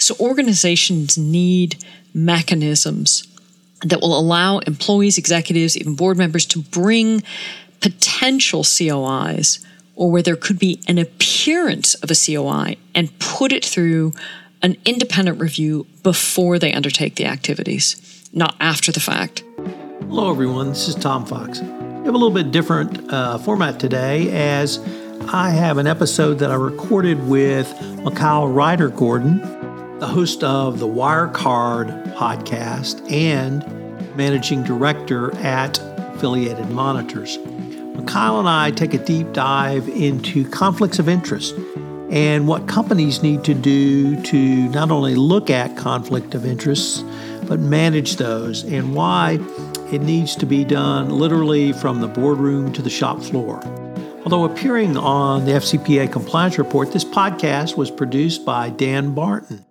So organizations need mechanisms that will allow employees, executives, even board members to bring potential COIs or where there could be an appearance of a COI and put it through an independent review before they undertake the activities, not after the fact. Hello, everyone. This is Tom Fox. We have a little bit different uh, format today as I have an episode that I recorded with Mikhail Reider Gordon the host of the Wirecard podcast and managing director at Affiliated Monitors. Mikhail and I take a deep dive into conflicts of interest and what companies need to do to not only look at conflict of interests, but manage those and why it needs to be done literally from the boardroom to the shop floor. Although appearing on the FCPA compliance report, this podcast was produced by Dan Barton.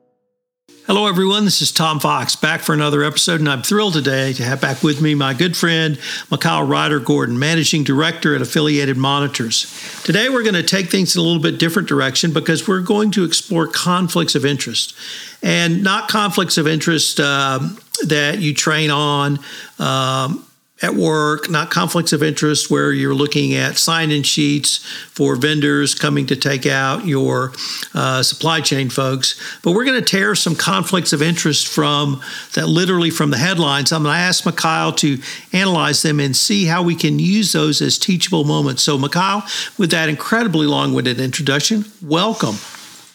Hello, everyone. This is Tom Fox back for another episode, and I'm thrilled today to have back with me my good friend Mikhail Reider Gordon, Managing Director at Affiliated Monitors. Today, we're going to take things in a little bit different direction because we're going to explore conflicts of interest, and not conflicts of interest uh, that you train on. Um, at work, not conflicts of interest where you're looking at sign in sheets for vendors coming to take out your uh, supply chain folks. But we're going to tear some conflicts of interest from that literally from the headlines. I'm going to ask Mikhail to analyze them and see how we can use those as teachable moments. So, Mikhail, with that incredibly long winded introduction, welcome.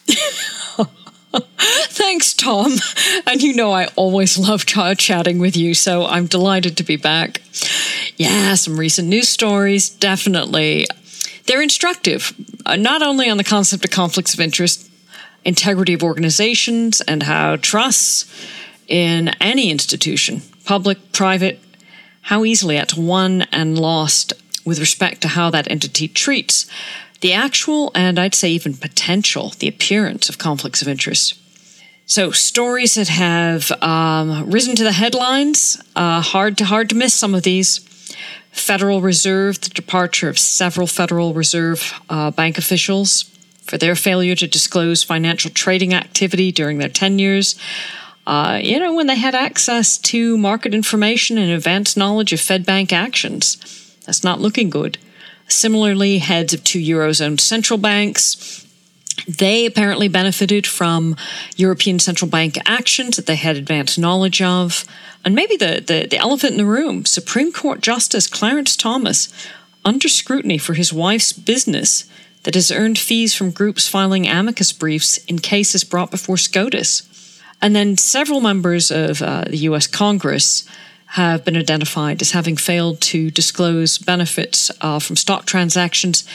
Thanks, Tom. And you know, I always love ch- chatting with you, so I'm delighted to be back. Yeah, some recent news stories, definitely. They're instructive, uh, not only on the concept of conflicts of interest, integrity of organizations, and how trusts in any institution, public, private, how easily it's won and lost with respect to how that entity treats the actual and I'd say even potential, the appearance of conflicts of interest. So stories that have um, risen to the headlines, uh, hard to hard to miss some of these. Federal Reserve, the departure of several Federal Reserve uh, bank officials for their failure to disclose financial trading activity during their tenures. Uh, you know, when they had access to market information and advanced knowledge of Fed bank actions. That's not looking good. Similarly, heads of two Eurozone central banks, they apparently benefited from European Central Bank actions that they had advanced knowledge of. And maybe the, the, the, elephant in the room Supreme Court Justice Clarence Thomas under scrutiny for his wife's business that has earned fees from groups filing amicus briefs in cases brought before SCOTUS. And then several members of uh, the US Congress have been identified as having failed to disclose benefits uh, from stock transactions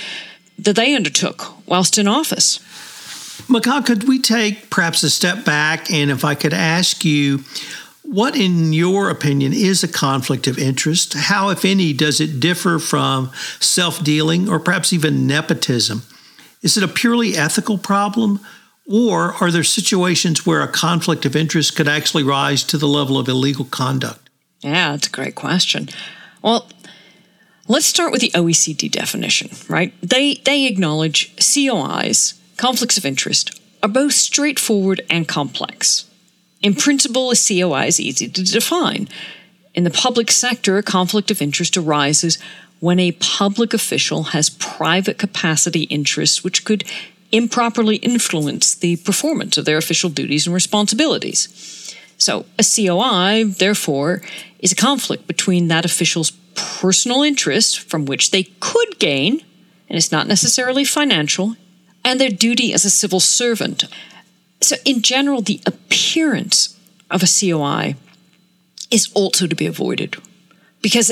that they undertook whilst in office. Mikhail, could we take perhaps a step back? And if I could ask you, what, in your opinion, is a conflict of interest? How, if any, does it differ from self dealing or perhaps even nepotism? Is it a purely ethical problem? Or are there situations where a conflict of interest could actually rise to the level of illegal conduct? Yeah, that's a great question. Well, let's start with the OECD definition, right? They they acknowledge COIs, conflicts of interest, are both straightforward and complex. In principle, a COI is easy to define. In the public sector, a conflict of interest arises when a public official has private capacity interests which could improperly influence the performance of their official duties and responsibilities. So a COI, therefore, is a conflict between that official's personal interest from which they could gain, and it's not necessarily financial, and their duty as a civil servant. So, in general, the appearance of a COI is also to be avoided because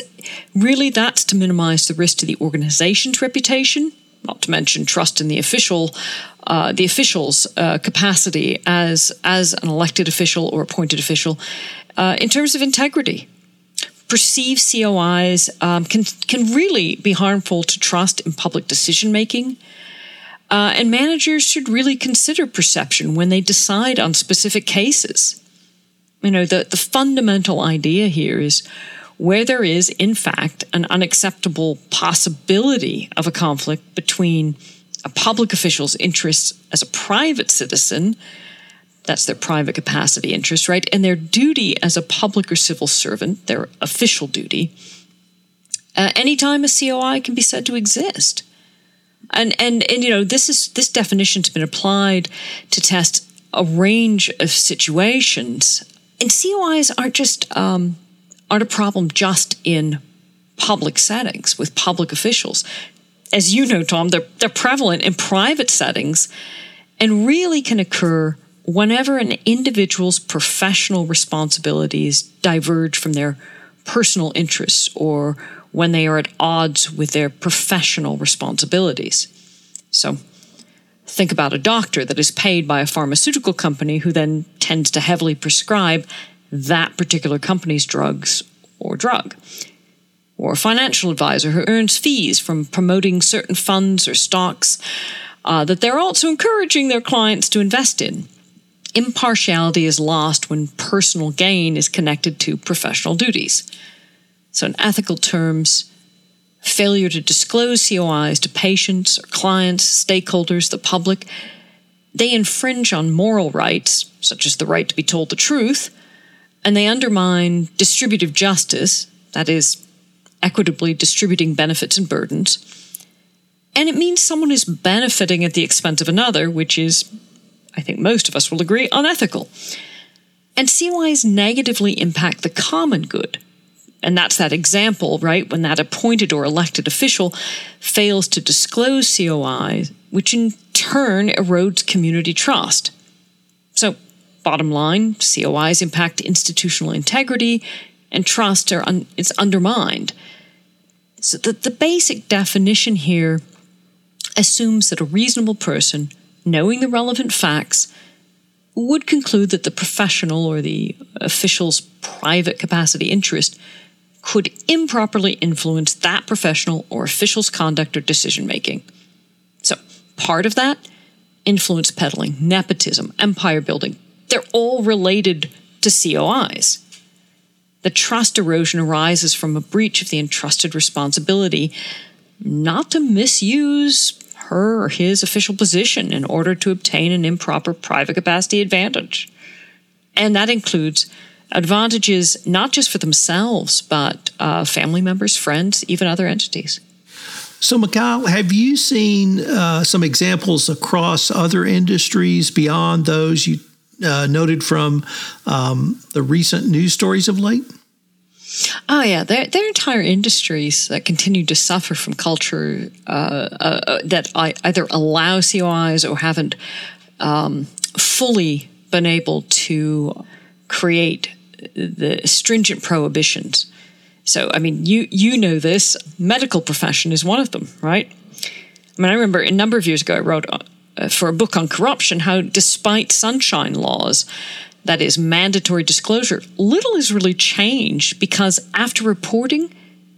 really that's to minimize the risk to the organization's reputation, not to mention trust in the official, uh, the official's uh, capacity as as an elected official or appointed official, uh, in terms of integrity. Perceived COIs um, can can really be harmful to trust in public decision making. Uh, and managers should really consider perception when they decide on specific cases. You know, the, the fundamental idea here is where there is, in fact, an unacceptable possibility of a conflict between a public official's interests as a private citizen, that's their private capacity interest, right, and their duty as a public or civil servant, their official duty, uh, anytime a COI can be said to exist. And, and and you know this is this definition's been applied to test a range of situations, and COIs aren't just um, aren't a problem just in public settings with public officials. As you know, Tom, they're, they're prevalent in private settings and really can occur whenever an individual's professional responsibilities diverge from their personal interests or when they are at odds with their professional responsibilities. So, think about a doctor that is paid by a pharmaceutical company who then tends to heavily prescribe that particular company's drugs or drug. Or a financial advisor who earns fees from promoting certain funds or stocks uh, that they're also encouraging their clients to invest in. Impartiality is lost when personal gain is connected to professional duties. So, in ethical terms, failure to disclose COIs to patients or clients, stakeholders, the public, they infringe on moral rights, such as the right to be told the truth, and they undermine distributive justice, that is, equitably distributing benefits and burdens. And it means someone is benefiting at the expense of another, which is, I think most of us will agree, unethical. And COIs negatively impact the common good. And that's that example, right? When that appointed or elected official fails to disclose COI, which in turn erodes community trust. So, Bottom line, COIs impact institutional integrity and trust are un- it's undermined. So the, the basic definition here assumes that a reasonable person, knowing the relevant facts, would conclude that the professional or the official's private capacity interest could improperly influence that professional or official's conduct or decision making. So, part of that influence peddling, nepotism, empire building, they're all related to COIs. The trust erosion arises from a breach of the entrusted responsibility not to misuse her or his official position in order to obtain an improper private capacity advantage. And that includes advantages not just for themselves, but uh, family members, friends, even other entities. So, Mikhail, have you seen uh, some examples across other industries beyond those you uh, noted from um, the recent news stories of late? Oh yeah, there, there are entire industries that continue to suffer from culture uh, uh, uh that either allow COIs or haven't um, fully been able to create the stringent prohibitions. So, I mean, you you know this. Medical profession is one of them, right? I mean, I remember a number of years ago, I wrote uh, Uh, for a book on corruption how, despite sunshine laws, that is mandatory disclosure, little has really changed because after reporting,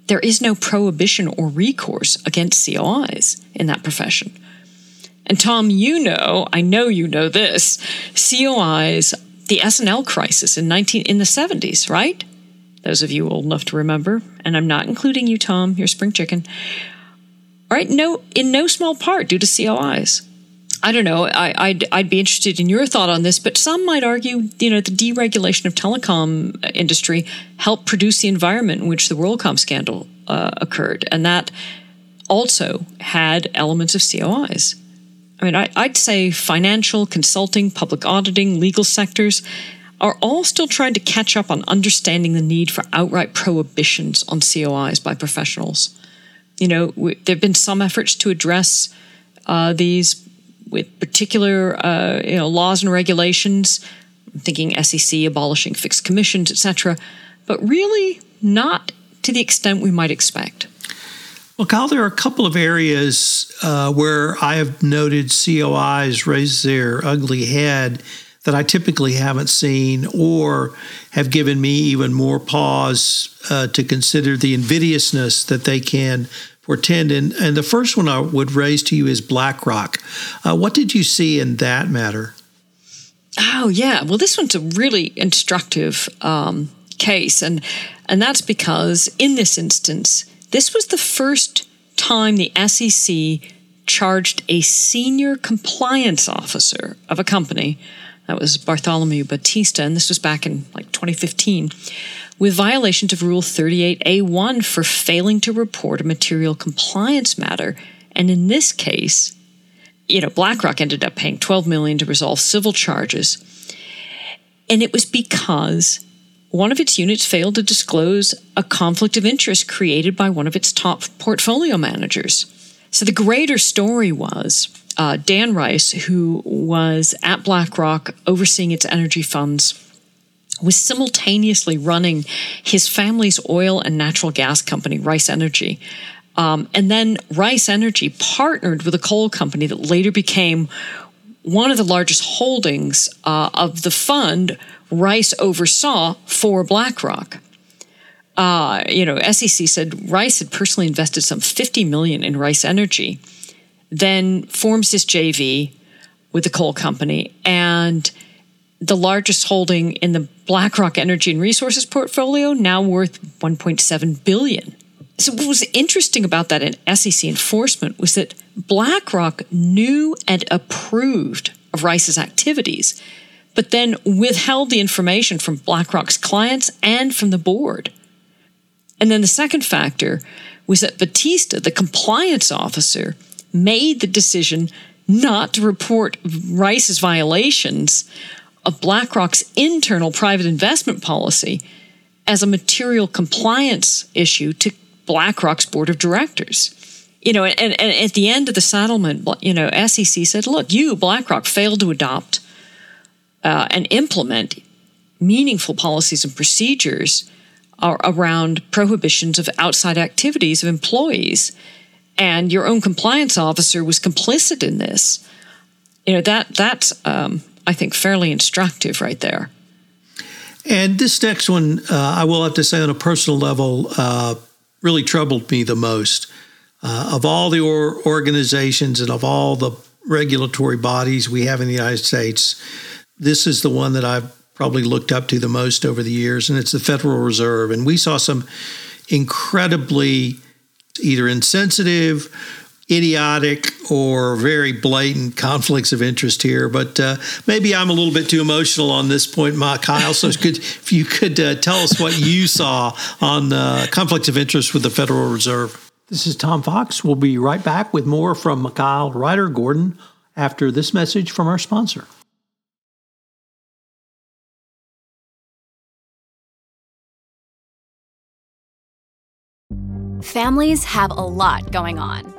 there is no prohibition or recourse against COIs in that profession. And Tom, you know, I know you know this, COIs, the S&L crisis in 19 in the 70s, right? Those of you old enough to remember, and I'm not including you, Tom, your spring chicken. All right, no, in no small part due to COIs. I don't know. I, would I'd be interested in your thought on this, but some might argue, you know, the deregulation of telecom industry helped produce the environment in which the WorldCom scandal uh, occurred, and that also had elements of COIs. I mean, I, I'd say financial, consulting, public auditing, legal sectors. are all still trying to catch up on understanding the need for outright prohibitions on COIs by professionals. You know, there have been some efforts to address uh, these with particular uh, you know laws and regulations. I'm thinking SEC abolishing fixed commissions, etc., but really not to the extent we might expect. Well, Kyle, there are a couple of areas uh, where I have noted COIs raise their ugly head that I typically haven't seen or have given me even more pause uh, to consider the invidiousness that they can portend. And, and the first one I would raise to you is BlackRock. Uh, what did you see in that matter? Oh, yeah. Well, this one's a really instructive um, case. And, and that's because in this instance, this was the first time the SEC charged a senior compliance officer of a company that was Bartholomew Battista, and this was back in like 2015, with violations of Rule 38A1 for failing to report a material compliance matter. And in this case, you know, BlackRock ended up paying 12 million to resolve civil charges. And it was because one of its units failed to disclose a conflict of interest created by one of its top portfolio managers. So the greater story was uh, Dan Rice, who was at BlackRock overseeing its energy funds, was simultaneously running his family's oil and natural gas company, Rice Energy. Um, and then Rice Energy partnered with a coal company that later became one of the largest holdings uh, of the fund Rice oversaw for BlackRock. Uh, you know, SEC said Rice had personally invested some 50 million in Rice Energy then forms this JV with the coal company and the largest holding in the BlackRock Energy and Resources portfolio, now worth 1.7 billion. So what was interesting about that in SEC enforcement was that BlackRock knew and approved of Rice's activities, but then withheld the information from BlackRock's clients and from the board. And then the second factor was that Battista, the compliance officer, made the decision not to report Rice's violations of BlackRock's internal private investment policy as a material compliance issue to BlackRock's board of directors. You know, and, and at the end of the settlement, you know, SEC said, look, you, BlackRock, failed to adopt uh, and implement meaningful policies and procedures around prohibitions of outside activities of employees and your own compliance officer was complicit in this, you know that that's um, I think fairly instructive right there. And this next one, uh, I will have to say, on a personal level, uh, really troubled me the most. Uh, of all the or- organizations and of all the regulatory bodies we have in the United States, this is the one that I've probably looked up to the most over the years, and it's the Federal Reserve. And we saw some incredibly either insensitive, idiotic, or very blatant conflicts of interest here. But uh, maybe I'm a little bit too emotional on this point, Mikhail. So could, if you could uh, tell us what you saw on uh, conflicts of interest with the Federal Reserve. This is Tom Fox. We'll be right back with more from Mikhail Reider Gordon after this message from our sponsor. Families have a lot going on.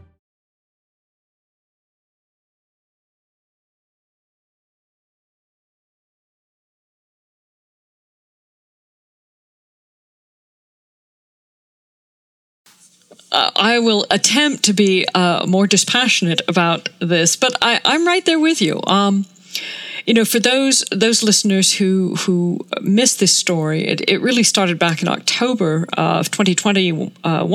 Uh, I will attempt to be uh, more dispassionate about this, but I, am right there with you. Um, you know, for those those listeners who who missed this story, it, it really started back in October of 2021 uh,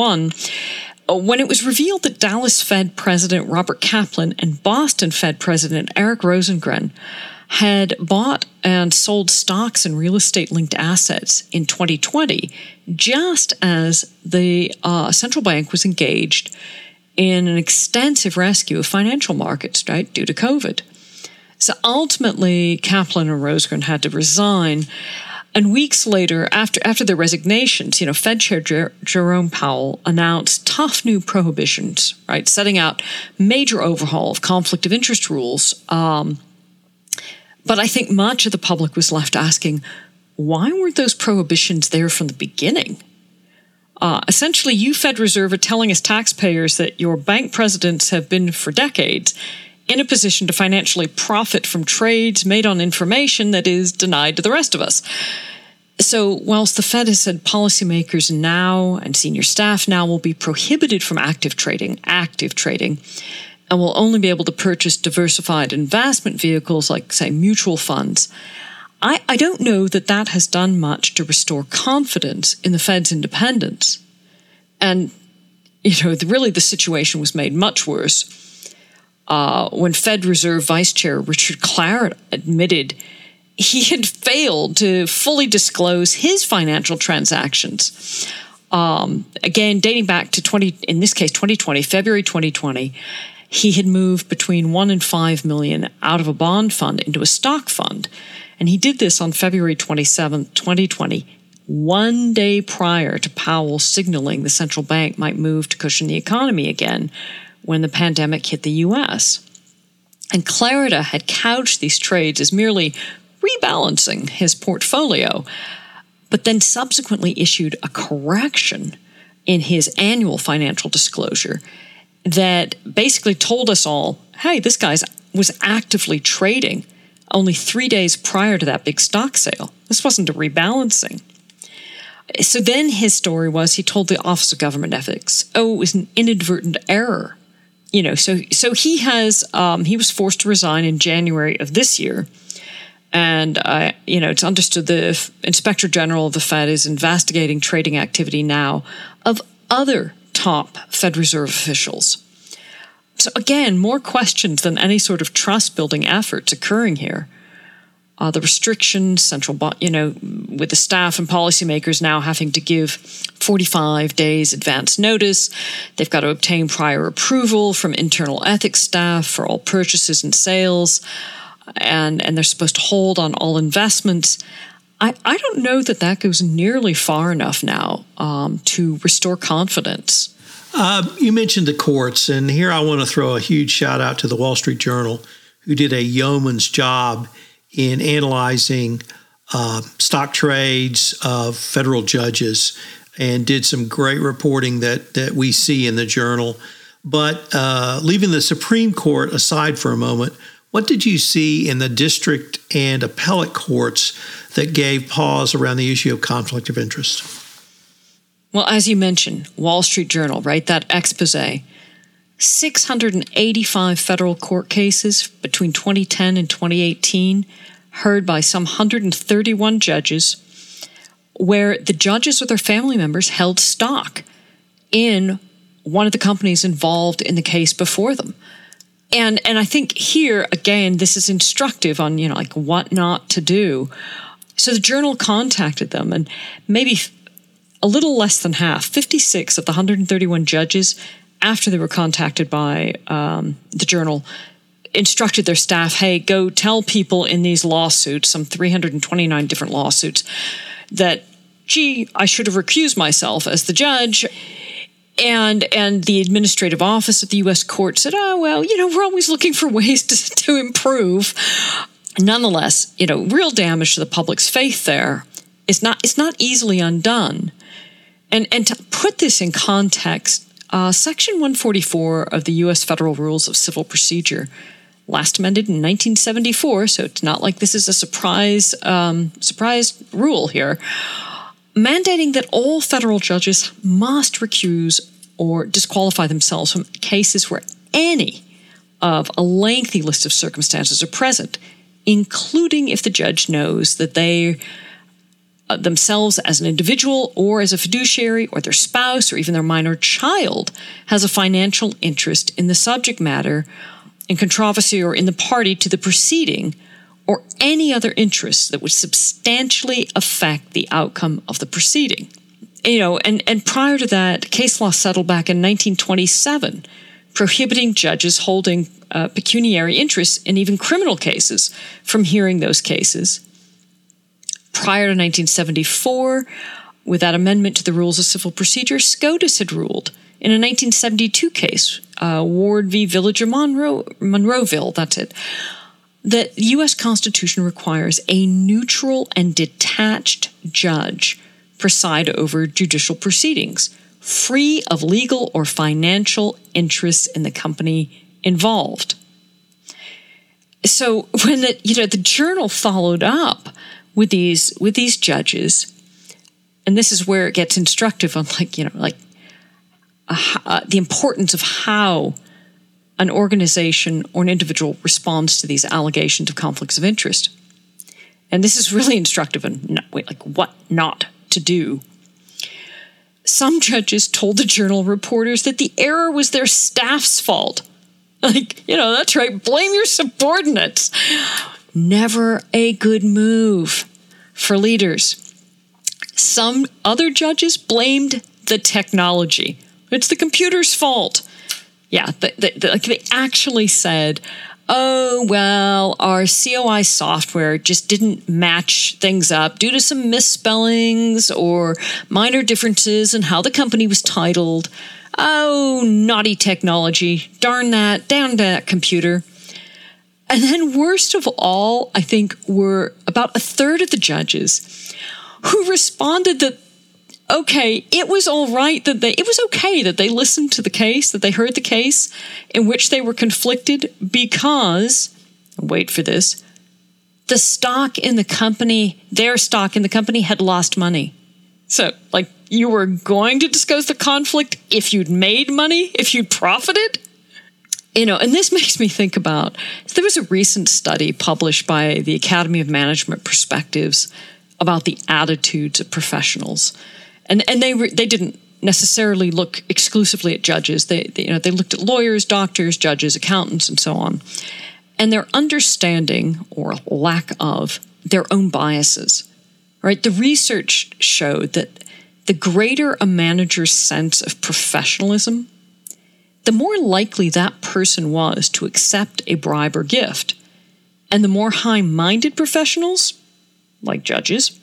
when it was revealed that Dallas Fed President Robert Kaplan and Boston Fed President Eric Rosengren had bought and sold stocks and real estate linked assets in 2020, just as the uh, central bank was engaged in an extensive rescue of financial markets, right, due to COVID. So ultimately, Kaplan and Rosengren had to resign. And weeks later, after after their resignations, you know, Fed Chair Jer- Jerome Powell announced tough new prohibitions, right, setting out major overhaul of conflict of interest rules. Um, but I think much of the public was left asking, why weren't those prohibitions there from the beginning? Uh, essentially, you, Fed Reserve, are telling us taxpayers that your bank presidents have been for decades in a position to financially profit from trades made on information that is denied to the rest of us. So, whilst the Fed has said policymakers now and senior staff now will be prohibited from active trading, active trading, and will only be able to purchase diversified investment vehicles like, say, mutual funds, I, I don't know that that has done much to restore confidence in the Fed's independence. And, you know, the, really the situation was made much worse uh, when Fed Reserve Vice Chair Richard Clarida admitted he had failed to fully disclose his financial transactions. Um, again, dating back to 20, in this case, 2020, February 2020, he had moved between one and five million out of a bond fund into a stock fund. And he did this on February 27, 2020, one day prior to Powell signaling the central bank might move to cushion the economy again when the pandemic hit the US. And Clarida had couched these trades as merely rebalancing his portfolio, but then subsequently issued a correction in his annual financial disclosure that basically told us all hey, this guy was actively trading only three days prior to that big stock sale. This wasn't a rebalancing. So then his story was he told the Office of Government Ethics, oh, it was an inadvertent error. You know, so so he has um, he was forced to resign in January of this year, and uh, you know it's understood the Inspector General of the Fed is investigating trading activity now of other top Fed Reserve officials. So again, more questions than any sort of trust building efforts occurring here. Uh, the restrictions, central, you know, with the staff and policymakers now having to give 45 days advance notice. They've got to obtain prior approval from internal ethics staff for all purchases and sales, and, and they're supposed to hold on all investments. I, I don't know that that goes nearly far enough now um, to restore confidence uh, you mentioned the courts, and here I want to throw a huge shout out to the Wall Street Journal, who did a yeoman's job in analyzing uh, stock trades of federal judges and did some great reporting that, that we see in the journal. But uh, leaving the Supreme Court aside for a moment, what did you see in the district and appellate courts that gave pause around the issue of conflict of interest? Well, as you mentioned, Wall Street Journal, right? That expose. 685 federal court cases between 2010 and 2018, heard by some 131 judges, where the judges or their family members held stock in one of the companies involved in the case before them. And and I think here again this is instructive on you know like what not to do. So the journal contacted them and maybe a little less than half, 56 of the 131 judges, after they were contacted by um, the journal, instructed their staff hey, go tell people in these lawsuits, some 329 different lawsuits, that, gee, I should have recused myself as the judge. And and the administrative office at the U.S. court said, "Oh well, you know, we're always looking for ways to, to improve." Nonetheless, you know, real damage to the public's faith there is not it's not easily undone. And, and to put this in context, uh, Section 144 of the U.S. Federal Rules of Civil Procedure, last amended in 1974, so it's not like this is a surprise um, surprise rule here, mandating that all federal judges must recuse or disqualify themselves from cases where any of a lengthy list of circumstances are present, including if the judge knows that they themselves as an individual or as a fiduciary or their spouse or even their minor child has a financial interest in the subject matter in controversy or in the party to the proceeding or any other interest that would substantially affect the outcome of the proceeding. You know, and, and prior to that, case law settled back in 1927, prohibiting judges holding uh, pecuniary interests in even criminal cases from hearing those cases. Prior to 1974, with that amendment to the Rules of Civil Procedure, SCOTUS had ruled in a 1972 case, uh, Ward v. Village of Monroe, Monroeville, that's it, that the U.S. Constitution requires a neutral and detached judge preside over judicial proceedings, free of legal or financial interests in the company involved. So when the you know the journal followed up with these with these judges, and this is where it gets instructive on like you know like uh, the importance of how an organization or an individual responds to these allegations of conflicts of interest. And this is really instructive on like what not to do. Some judges told the journal reporters that the error was their staff's fault. Like, you know, that's right, blame your subordinates. Never a good move for leaders. Some other judges blamed the technology. It's the computer's fault. Yeah, the, the, the, like they actually said, oh, well, our COI software just didn't match things up due to some misspellings or minor differences in how the company was titled. Oh, naughty technology. Darn that. Down that computer. And then, worst of all, I think, were about a third of the judges who responded that okay, it was all right that they, it was okay that they listened to the case, that they heard the case in which they were conflicted because, wait for this, the stock in the company, their stock in the company had lost money. So, like, you were going to discuss the conflict if you'd made money, if you'd profited? You know, and this makes me think about there was a recent study published by the Academy of Management Perspectives about the attitudes of professionals and and they re, they didn't necessarily look exclusively at judges. They, they, you know they looked at lawyers, doctors, judges, accountants, and so on, and their understanding or lack of their own biases. Right, the research showed that the greater a manager's sense of professionalism, the more likely that person was to accept a bribe or gift, and the more high-minded professionals, like judges,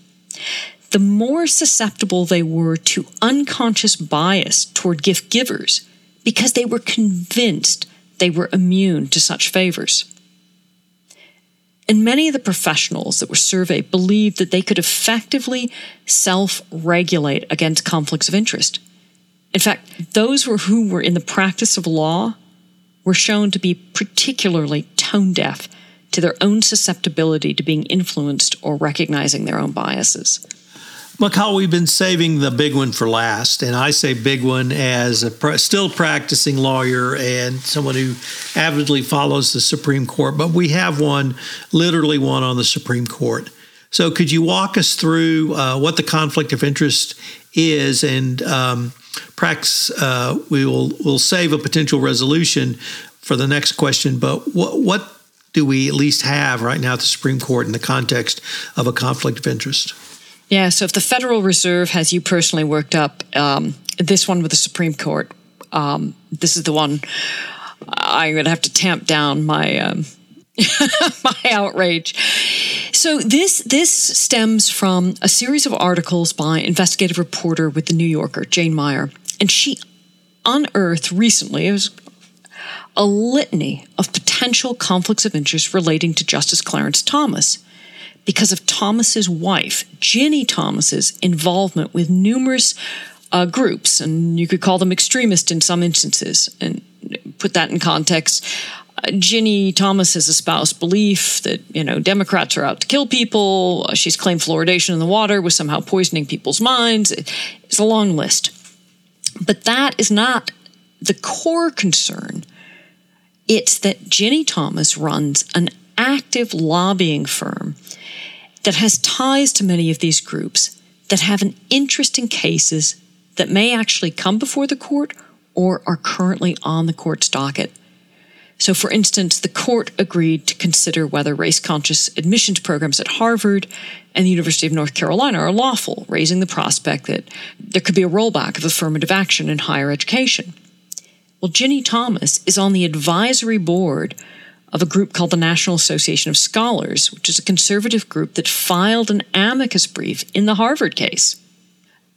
the more susceptible they were to unconscious bias toward gift givers because they were convinced they were immune to such favors. And many of the professionals that were surveyed believed that they could effectively self regulate against conflicts of interest. In fact, those who were in the practice of law were shown to be particularly tone deaf to their own susceptibility to being influenced or recognizing their own biases. McCall, we've been saving the big one for last, and I say big one as a pr- still practicing lawyer and someone who avidly follows the Supreme Court. But we have one, literally one on the Supreme Court. So, could you walk us through uh, what the conflict of interest is, and um, perhaps uh, we will will save a potential resolution for the next question. But what what do we at least have right now at the Supreme Court in the context of a conflict of interest? Yeah, so if the Federal Reserve has you personally worked up, um, this one with the Supreme Court, um, this is the one I'm going to have to tamp down my um, my outrage. So this this stems from a series of articles by investigative reporter with the New Yorker, Jane Mayer, and she unearthed recently. It was a litany of potential conflicts of interest relating to Justice Clarence Thomas because of Thomas's wife, Ginny Thomas's involvement with numerous uh, groups, and you could call them extremist in some instances. And put that in context, Ginny Thomas has espoused belief that you know Democrats are out to kill people. She's claimed fluoridation in the water was somehow poisoning people's minds. It's a long list, but that is not the core concern. It's that Ginny Thomas runs an active lobbying firm that has ties to many of these groups that have an interest in cases that may actually come before the court or are currently on the court's docket. So, for instance, the court agreed to consider whether race conscious admissions programs at Harvard and the University of North Carolina are lawful, raising the prospect that there could be a rollback of affirmative action in higher education. Well, Ginny Thomas is on the advisory board of a group called the National Association of Scholars, which is a conservative group that filed an amicus brief in the Harvard case.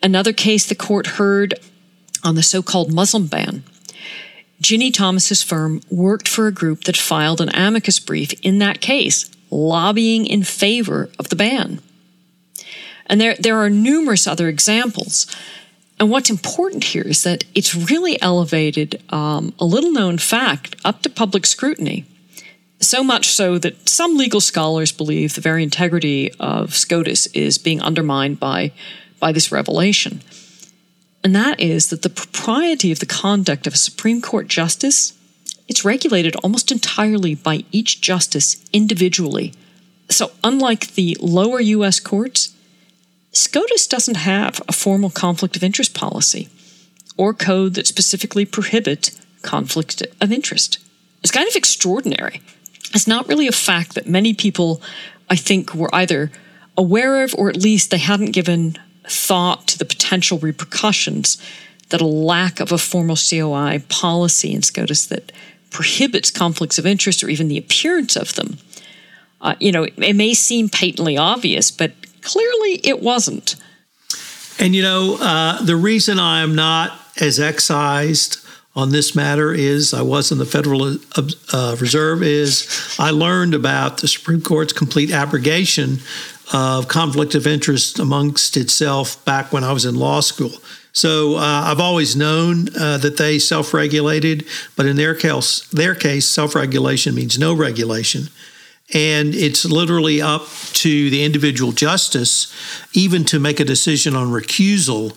Another case the court heard on the so called Muslim ban. Ginny Thomas's firm worked for a group that filed an amicus brief in that case, lobbying in favor of the ban. And there, there are numerous other examples. And what's important here is that it's really elevated um, a little known fact up to public scrutiny. So much so that some legal scholars believe the very integrity of SCOTUS is being undermined by, by this revelation. And that is that the propriety of the conduct of a Supreme Court justice it's regulated almost entirely by each justice individually. So unlike the lower US courts, SCOTUS doesn't have a formal conflict of interest policy or code that specifically prohibits conflict of interest. It's kind of extraordinary. It's not really a fact that many people, I think, were either aware of or at least they hadn't given thought to the potential repercussions that a lack of a formal COI policy in SCOTUS that prohibits conflicts of interest or even the appearance of them. Uh, you know, it may seem patently obvious, but Clearly, it wasn't. And you know, uh, the reason I am not as excised on this matter is I was in the Federal uh, Reserve is I learned about the Supreme Court's complete abrogation of conflict of interest amongst itself back when I was in law school. So uh, I've always known uh, that they self-regulated, but in their case, their case, self-regulation means no regulation. And it's literally up to the individual justice even to make a decision on recusal,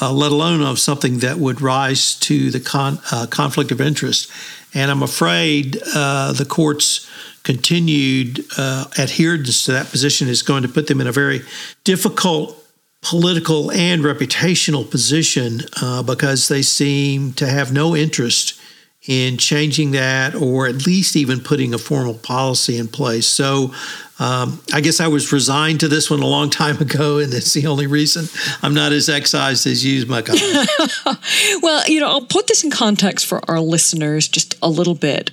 uh, let alone of something that would rise to the con- uh, conflict of interest. And I'm afraid uh, the court's continued uh, adherence to that position is going to put them in a very difficult political and reputational position uh, because they seem to have no interest in changing that or at least even putting a formal policy in place. So um, I guess I was resigned to this one a long time ago, and that's the only reason I'm not as excised as you, Michael. well, you know, I'll put this in context for our listeners just a little bit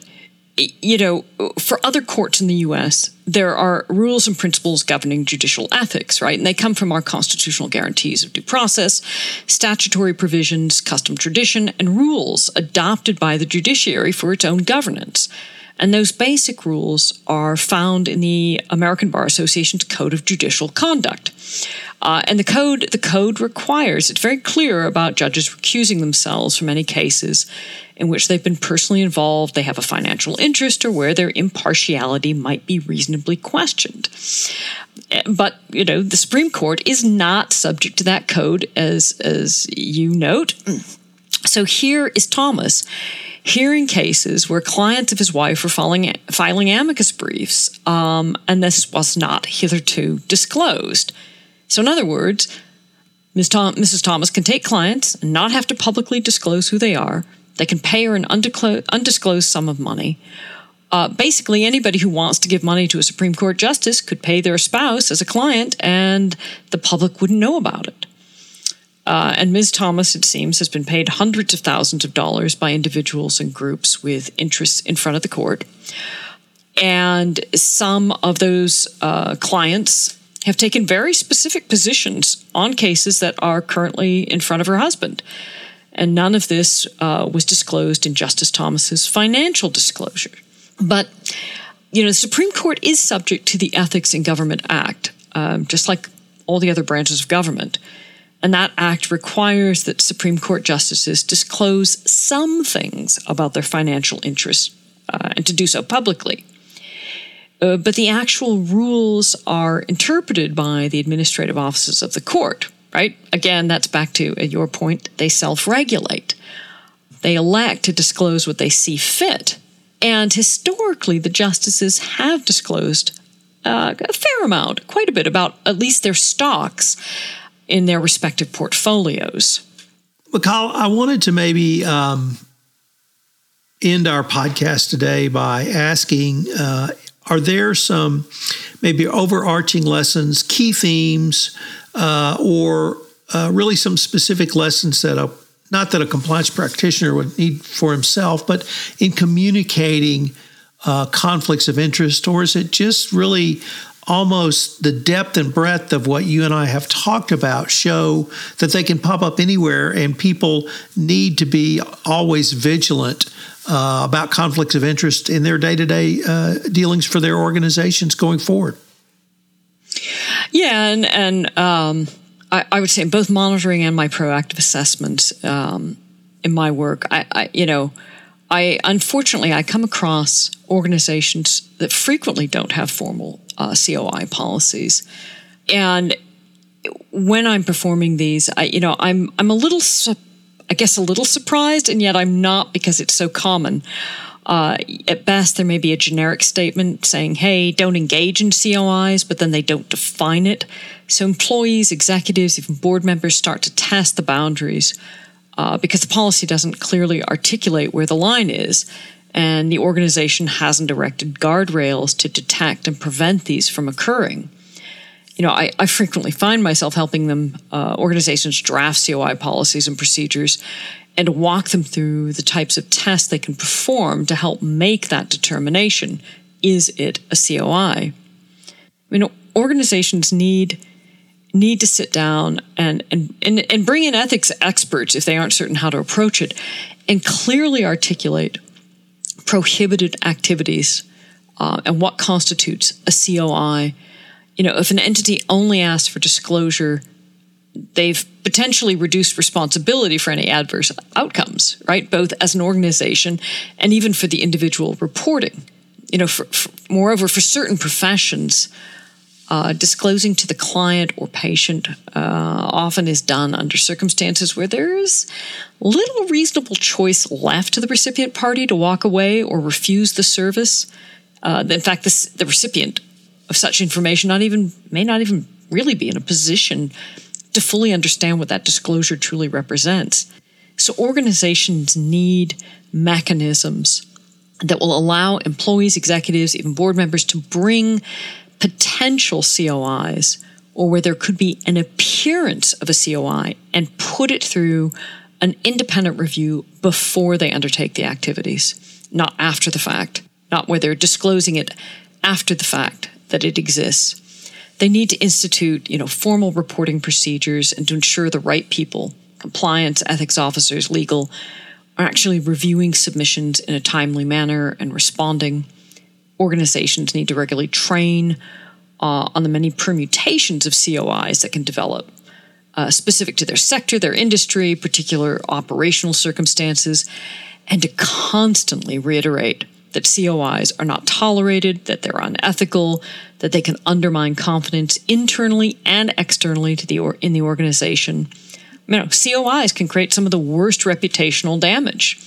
you know, for other courts in the US, there are rules and principles governing judicial ethics, right? And they come from our constitutional guarantees of due process, statutory provisions, custom tradition, and rules adopted by the judiciary for its own governance. And those basic rules are found in the American Bar Association's Code of Judicial Conduct. Uh, and the code, the code requires it's very clear about judges recusing themselves from any cases in which they've been personally involved, they have a financial interest, or where their impartiality might be reasonably questioned. But you know, the Supreme Court is not subject to that code, as as you note. So here is Thomas hearing cases where clients of his wife were filing, filing amicus briefs, um, and this was not hitherto disclosed. So, in other words, Ms. Tom, Mrs. Thomas can take clients and not have to publicly disclose who they are. They can pay her an undisclosed sum of money. Uh, basically, anybody who wants to give money to a Supreme Court justice could pay their spouse as a client, and the public wouldn't know about it. Uh, and Ms. Thomas, it seems, has been paid hundreds of thousands of dollars by individuals and groups with interests in front of the court. And some of those uh, clients have taken very specific positions on cases that are currently in front of her husband. And none of this uh, was disclosed in Justice Thomas's financial disclosure. But, you know, the Supreme Court is subject to the Ethics in Government Act, um, just like all the other branches of government. And that act requires that Supreme Court justices disclose some things about their financial interests uh, and to do so publicly. Uh, but the actual rules are interpreted by the administrative offices of the court, right? Again, that's back to your point, they self regulate. They elect to disclose what they see fit. And historically, the justices have disclosed uh, a fair amount, quite a bit, about at least their stocks in their respective portfolios. McCall, I wanted to maybe um, end our podcast today by asking uh, Are there some maybe overarching lessons, key themes, uh, or uh, really some specific lessons that a not that a compliance practitioner would need for himself, but in communicating uh, conflicts of interest, or is it just really almost the depth and breadth of what you and I have talked about show that they can pop up anywhere, and people need to be always vigilant uh, about conflicts of interest in their day to day dealings for their organizations going forward. Yeah, and and um, I, I, would say both monitoring and my proactive assessments um, in my work, I, I you know. I unfortunately I come across organizations that frequently don't have formal uh, COI policies, and when I'm performing these, I you know I'm I'm a little su- I guess a little surprised, and yet I'm not because it's so common. Uh, at best, there may be a generic statement saying, "Hey, don't engage in COIs," but then they don't define it. So employees, executives, even board members start to test the boundaries uh, because the policy doesn't clearly articulate where the line is, and the organization hasn't erected guardrails to detect and prevent these from occurring. You know, I, I frequently find myself helping them, uh, organizations draft COI policies and procedures and walk them through the types of tests they can perform to help make that determination. Is it a COI? You know, organizations need need to sit down and, and, and, and bring in ethics experts if they aren't certain how to approach it and clearly articulate prohibited activities uh, and what constitutes a COI. You know, if an entity only asks for disclosure, they've potentially reduced responsibility for any adverse outcomes, right? Both as an organization and even for the individual reporting. You know, for, for, moreover, for certain professions, uh, disclosing to the client or patient uh, often is done under circumstances where there is little reasonable choice left to the recipient party to walk away or refuse the service. Uh, in fact, this, the recipient of such information not even may not even really be in a position to fully understand what that disclosure truly represents. So organizations need mechanisms that will allow employees, executives, even board members to bring potential COIs or where there could be an appearance of a COI and put it through an independent review before they undertake the activities, not after the fact, not where they're disclosing it after the fact that it exists. They need to institute, you know, formal reporting procedures and to ensure the right people, compliance, ethics officers, legal, are actually reviewing submissions in a timely manner and responding organizations need to regularly train uh, on the many permutations of COIs that can develop. Uh, specific to their sector, their industry, particular operational circumstances, and to constantly reiterate that COIs are not tolerated, that they're unethical, that they can undermine confidence internally and externally to the or- in the organization. You know, COIs can create some of the worst reputational damage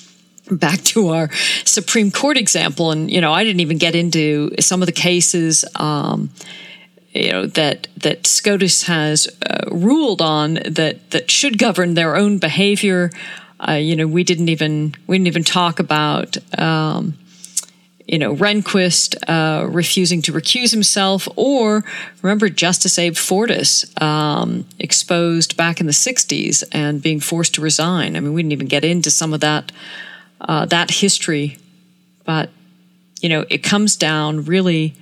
back to our Supreme Court example, and you know, I didn't even get into some of the cases. Um, you know that that SCOTUS has uh, ruled on that that should govern their own behavior. Uh, you know, we didn't even we didn't even talk about um, you know Rehnquist uh, refusing to recuse himself, or remember Justice Abe Fortas um, exposed back in the '60s and being forced to resign. I mean, we didn't even get into some of that uh, that history. But, you know, it comes down really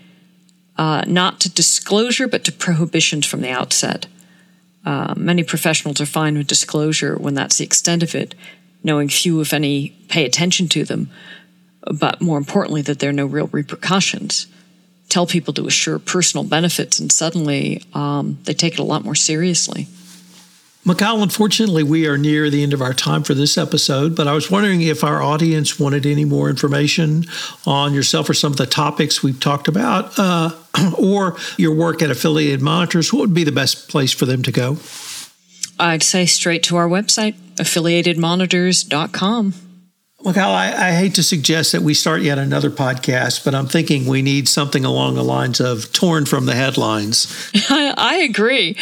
uh, not to disclosure, but to prohibitions from the outset. Uh, many professionals are fine with disclosure when that's the extent of it, knowing few, if any, pay attention to them, but more importantly, that there are no real repercussions. Tell people to assure personal benefits, and suddenly um, they take it a lot more seriously. Mikhail, unfortunately, we are near the end of our time for this episode, but I was wondering if our audience wanted any more information on yourself or some of the topics we've talked about, uh, or your work at Affiliated Monitors. What would be the best place for them to go? I'd say straight to our website, affiliatedmonitors.com. Look, Al, I, I, hate to suggest that we start yet another podcast, but I'm thinking we need something along the lines of torn from the headlines. I, I agree.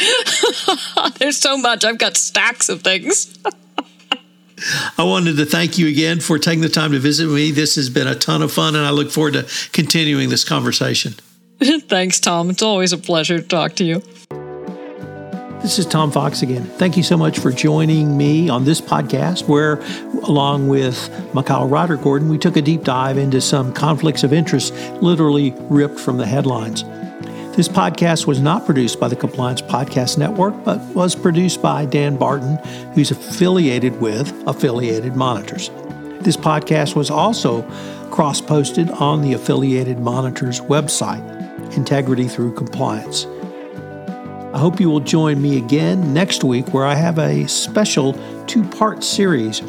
There's so much. I've got stacks of things. I wanted to thank you again for taking the time to visit me. This has been a ton of fun, and I look forward to continuing this conversation. Thanks, Tom. It's always a pleasure to talk to you. This is Tom Fox again. Thank you so much for joining me on this podcast, where, along with Mikhail Reider Gordon, we took a deep dive into some conflicts of interest literally ripped from the headlines. This podcast was not produced by the Compliance Podcast Network, but was produced by Dan Barton, who's affiliated with Affiliated Monitors. This podcast was also cross posted on the Affiliated Monitors website, Integrity Through Compliance. I hope you will join me again next week, where I have a special two part series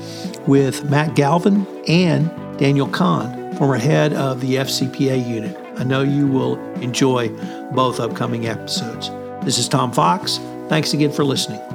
with Matt Galvin and Daniel Kahn, former head of the FCPA unit. I know you will enjoy both upcoming episodes. This is Tom Fox. Thanks again for listening.